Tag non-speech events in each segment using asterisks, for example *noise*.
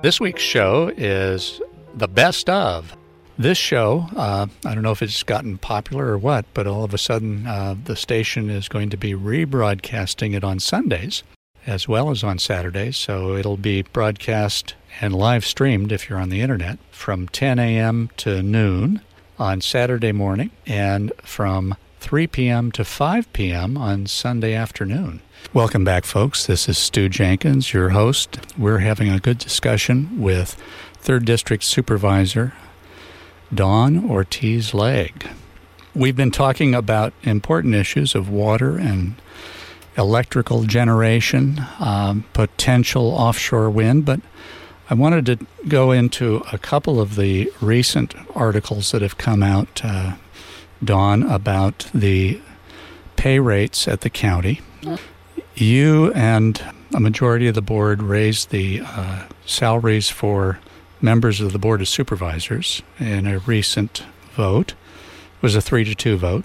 This week's show is the best of. This show, uh, I don't know if it's gotten popular or what, but all of a sudden uh, the station is going to be rebroadcasting it on Sundays as well as on Saturdays. So it'll be broadcast and live streamed if you're on the internet from 10 a.m. to noon on Saturday morning and from 3 p.m. to 5 p.m. on Sunday afternoon. Welcome back, folks. This is Stu Jenkins, your host. We're having a good discussion with 3rd District Supervisor Dawn Ortiz Legg. We've been talking about important issues of water and electrical generation, um, potential offshore wind, but I wanted to go into a couple of the recent articles that have come out, uh, Dawn, about the pay rates at the county. You and a majority of the board raised the uh, salaries for members of the Board of Supervisors in a recent vote. It was a three to two vote.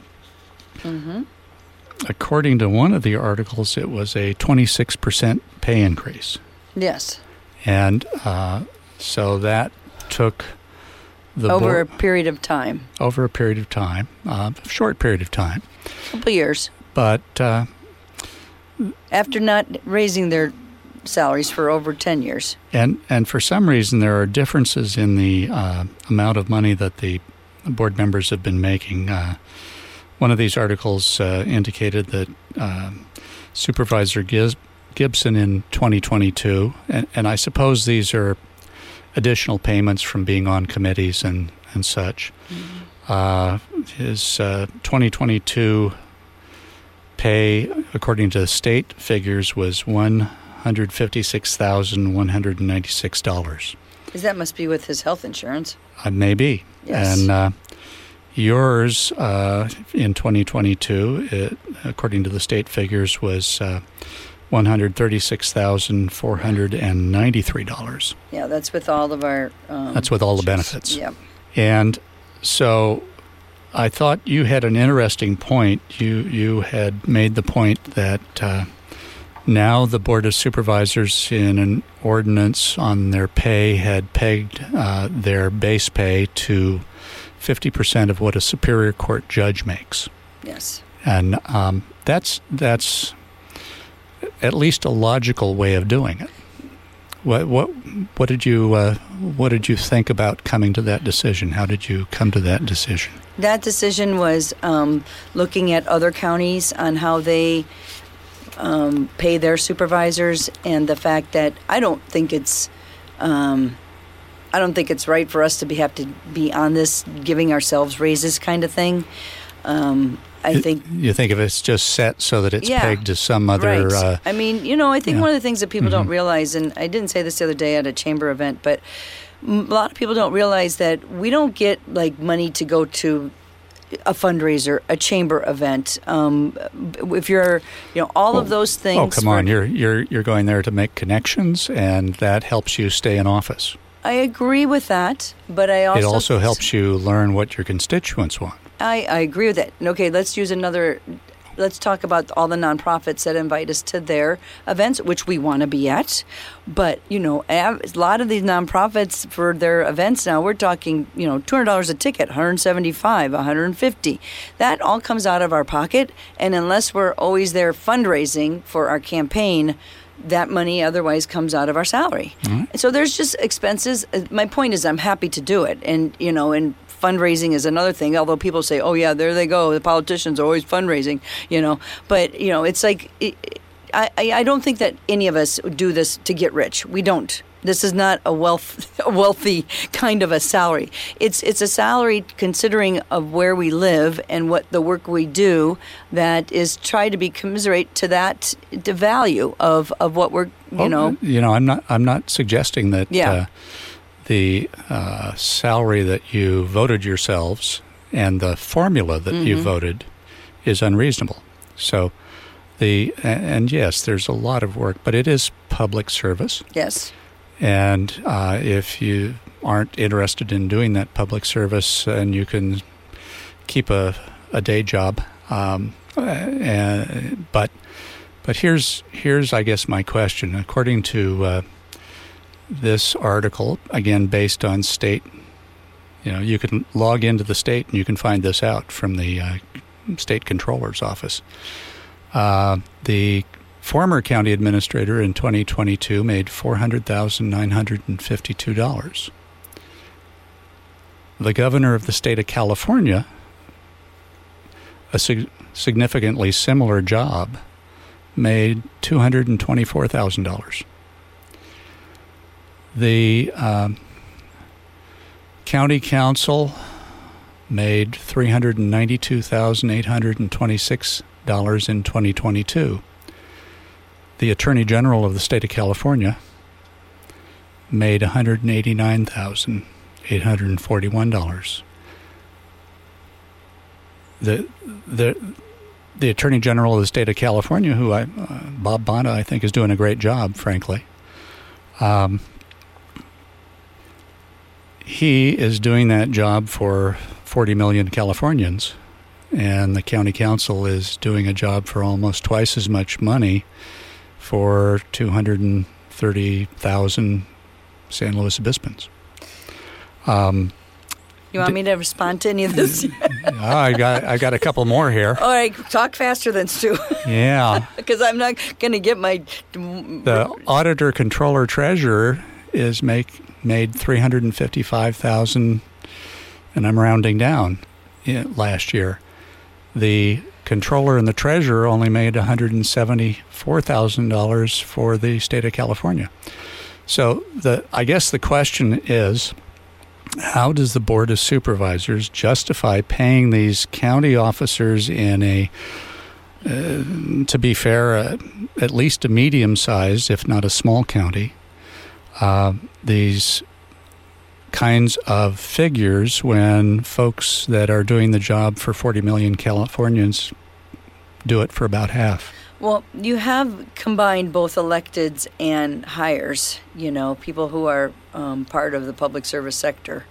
Mm-hmm. According to one of the articles, it was a 26% pay increase. Yes. And uh, so that took the Over a period of time, over a period of time, uh, a short period of time. a couple years, But uh, after not raising their salaries for over 10 years. and and for some reason there are differences in the uh, amount of money that the board members have been making. Uh, one of these articles uh, indicated that um Supervisor Gibson in 2022, and, and I suppose these are additional payments from being on committees and and such. Uh, his uh, 2022 pay, according to state figures, was one hundred fifty-six thousand one hundred ninety-six dollars. Because that must be with his health insurance. Uh, maybe. Yes. And uh, yours uh, in 2022, it, according to the state figures, was uh, one hundred thirty-six thousand four hundred and ninety-three dollars. Yeah, that's with all of our. Um, That's with all the benefits. Yeah. And so I thought you had an interesting point. You you had made the point that uh, now the Board of Supervisors, in an ordinance on their pay, had pegged uh, their base pay to 50% of what a Superior Court judge makes. Yes. And um, that's, that's at least a logical way of doing it. What, what, what, did you, uh, what did you think about coming to that decision? How did you come to that decision? That decision was um, looking at other counties on how they um, pay their supervisors, and the fact that I don't think it's, um, I don't think it's right for us to be have to be on this giving ourselves raises kind of thing. I think You think if it's just set so that it's Yeah. pegged to some other. right. Uh, I mean, you know, I think yeah. one of the things that people don't Mhm. realize, and I didn't say this the other day at a chamber event, but a lot of people don't realize that we don't get like money to go to a fundraiser, a chamber event. Um, if you're, you know, all of those things. oh, come for- on! You're you're you're going there to make connections, and that helps you stay in office. I agree with that, but I also it also helps you learn what your constituents want. I, I agree with that. Okay, let's use another. Let's talk about all the nonprofits that invite us to their events, which we want to be at. But you know, a a lot of these nonprofits for their events now, we're talking, you know, two hundred dollars a ticket, one hundred seventy-five, one hundred fifty. That all comes out of our pocket, and unless we're always there fundraising for our campaign. That money otherwise comes out of our salary. Mm-hmm. So there's just expenses. My point is, I'm happy to do it, and you know, and fundraising is another thing. Although people say, "Oh yeah, there they go. The politicians are always fundraising," you know. But you know, it's like it, I I I don't think that any of us do this to get rich. We don't. This is not a wealth *laughs* a wealthy kind of a salary. It's it's a salary considering of where we live and what the work we do that is try to be commiserate to that the value of of what we're you Oh, know you know, I'm not I'm not suggesting that Yeah. uh, the uh, salary that you voted yourselves and the formula that you Mm-hmm. voted is unreasonable. So the and yes, there's a lot of work, but it is public service. yes And uh, if you aren't interested in doing that public service, and you can keep a, a day job, um, uh, but but here's here's I guess my question. According to uh, this article, again, based on state, you know, you can log into the state and you can find this out from the uh, state controller's office. Uh, the former county administrator in 2022 made $400,952. The governor of the state of California, a sig- significantly similar job, made $224,000. The um, county counsel made $392,826 in 2022. The Attorney General of the state of California made $189,841. The, the, the Attorney General of the state of California, who I, uh, Bob Bonta, I think, is doing a great job, frankly. Um, he is doing that job for 40 million Californians, and the county counsel is doing a job for almost twice as much money for 230,000 San Luis Obispans. Um, you want me to respond to any of this? *laughs* I got I got a couple more here. All right, talk faster than Stu. Yeah, *laughs* because I'm not going to get my. The auditor, controller, treasurer is make made three hundred and fifty five thousand, and I'm rounding down. Last year, the controller and the treasurer only made one hundred and seventy four thousand dollars for the state of California. So the I guess the question is how does the Board of Supervisors justify paying these county officers in a, uh, to be fair, uh, at least a medium sized, if not a small county, uh, these kinds of figures when folks that are doing the job for 40 million Californians do it for about half? Well, you have combined both electeds and hires, you know, people who are um, part of the public service sector.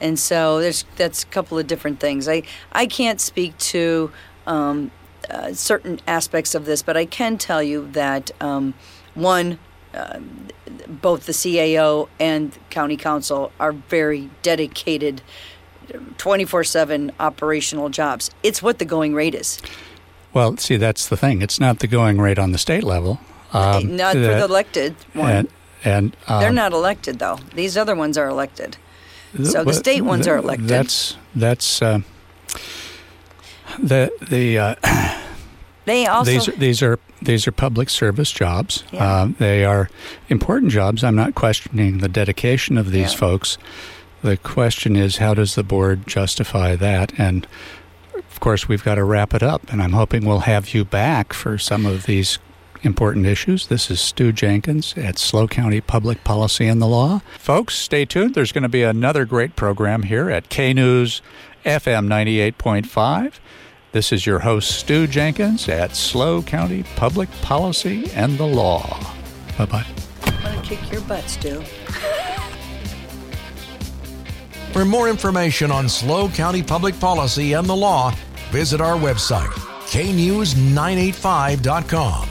And so there's that's a couple of different things. I, I can't speak to um, uh, certain aspects of this, but I can tell you that um, one, uh, both the CAO and county counsel are very dedicated 24 7 operational jobs. It's what the going rate is. Well, see, that's the thing. It's not the going rate on the state level. Um, not for the elected one. And, and um, they're not elected though. These other ones are elected. So the state ones are elected. That's that's uh, the the. Uh, *clears throat* they also these these are these are public service jobs. Yeah. Uh, they are important jobs. I'm not questioning the dedication of these yeah. folks. The question is, how does the board justify that? And of course, we've got to wrap it up, and I'm hoping we'll have you back for some of these important issues. This is Stu Jenkins at SLO County Public Policy and the Law. Folks, stay tuned. There's going to be another great program here at K News FM 98.5. This is your host, Stu Jenkins at SLO County Public Policy and the Law. Bye bye. I'm going to kick your butt, Stu. For more information on SLO County Public Policy and the Law, visit our website, knews985.com.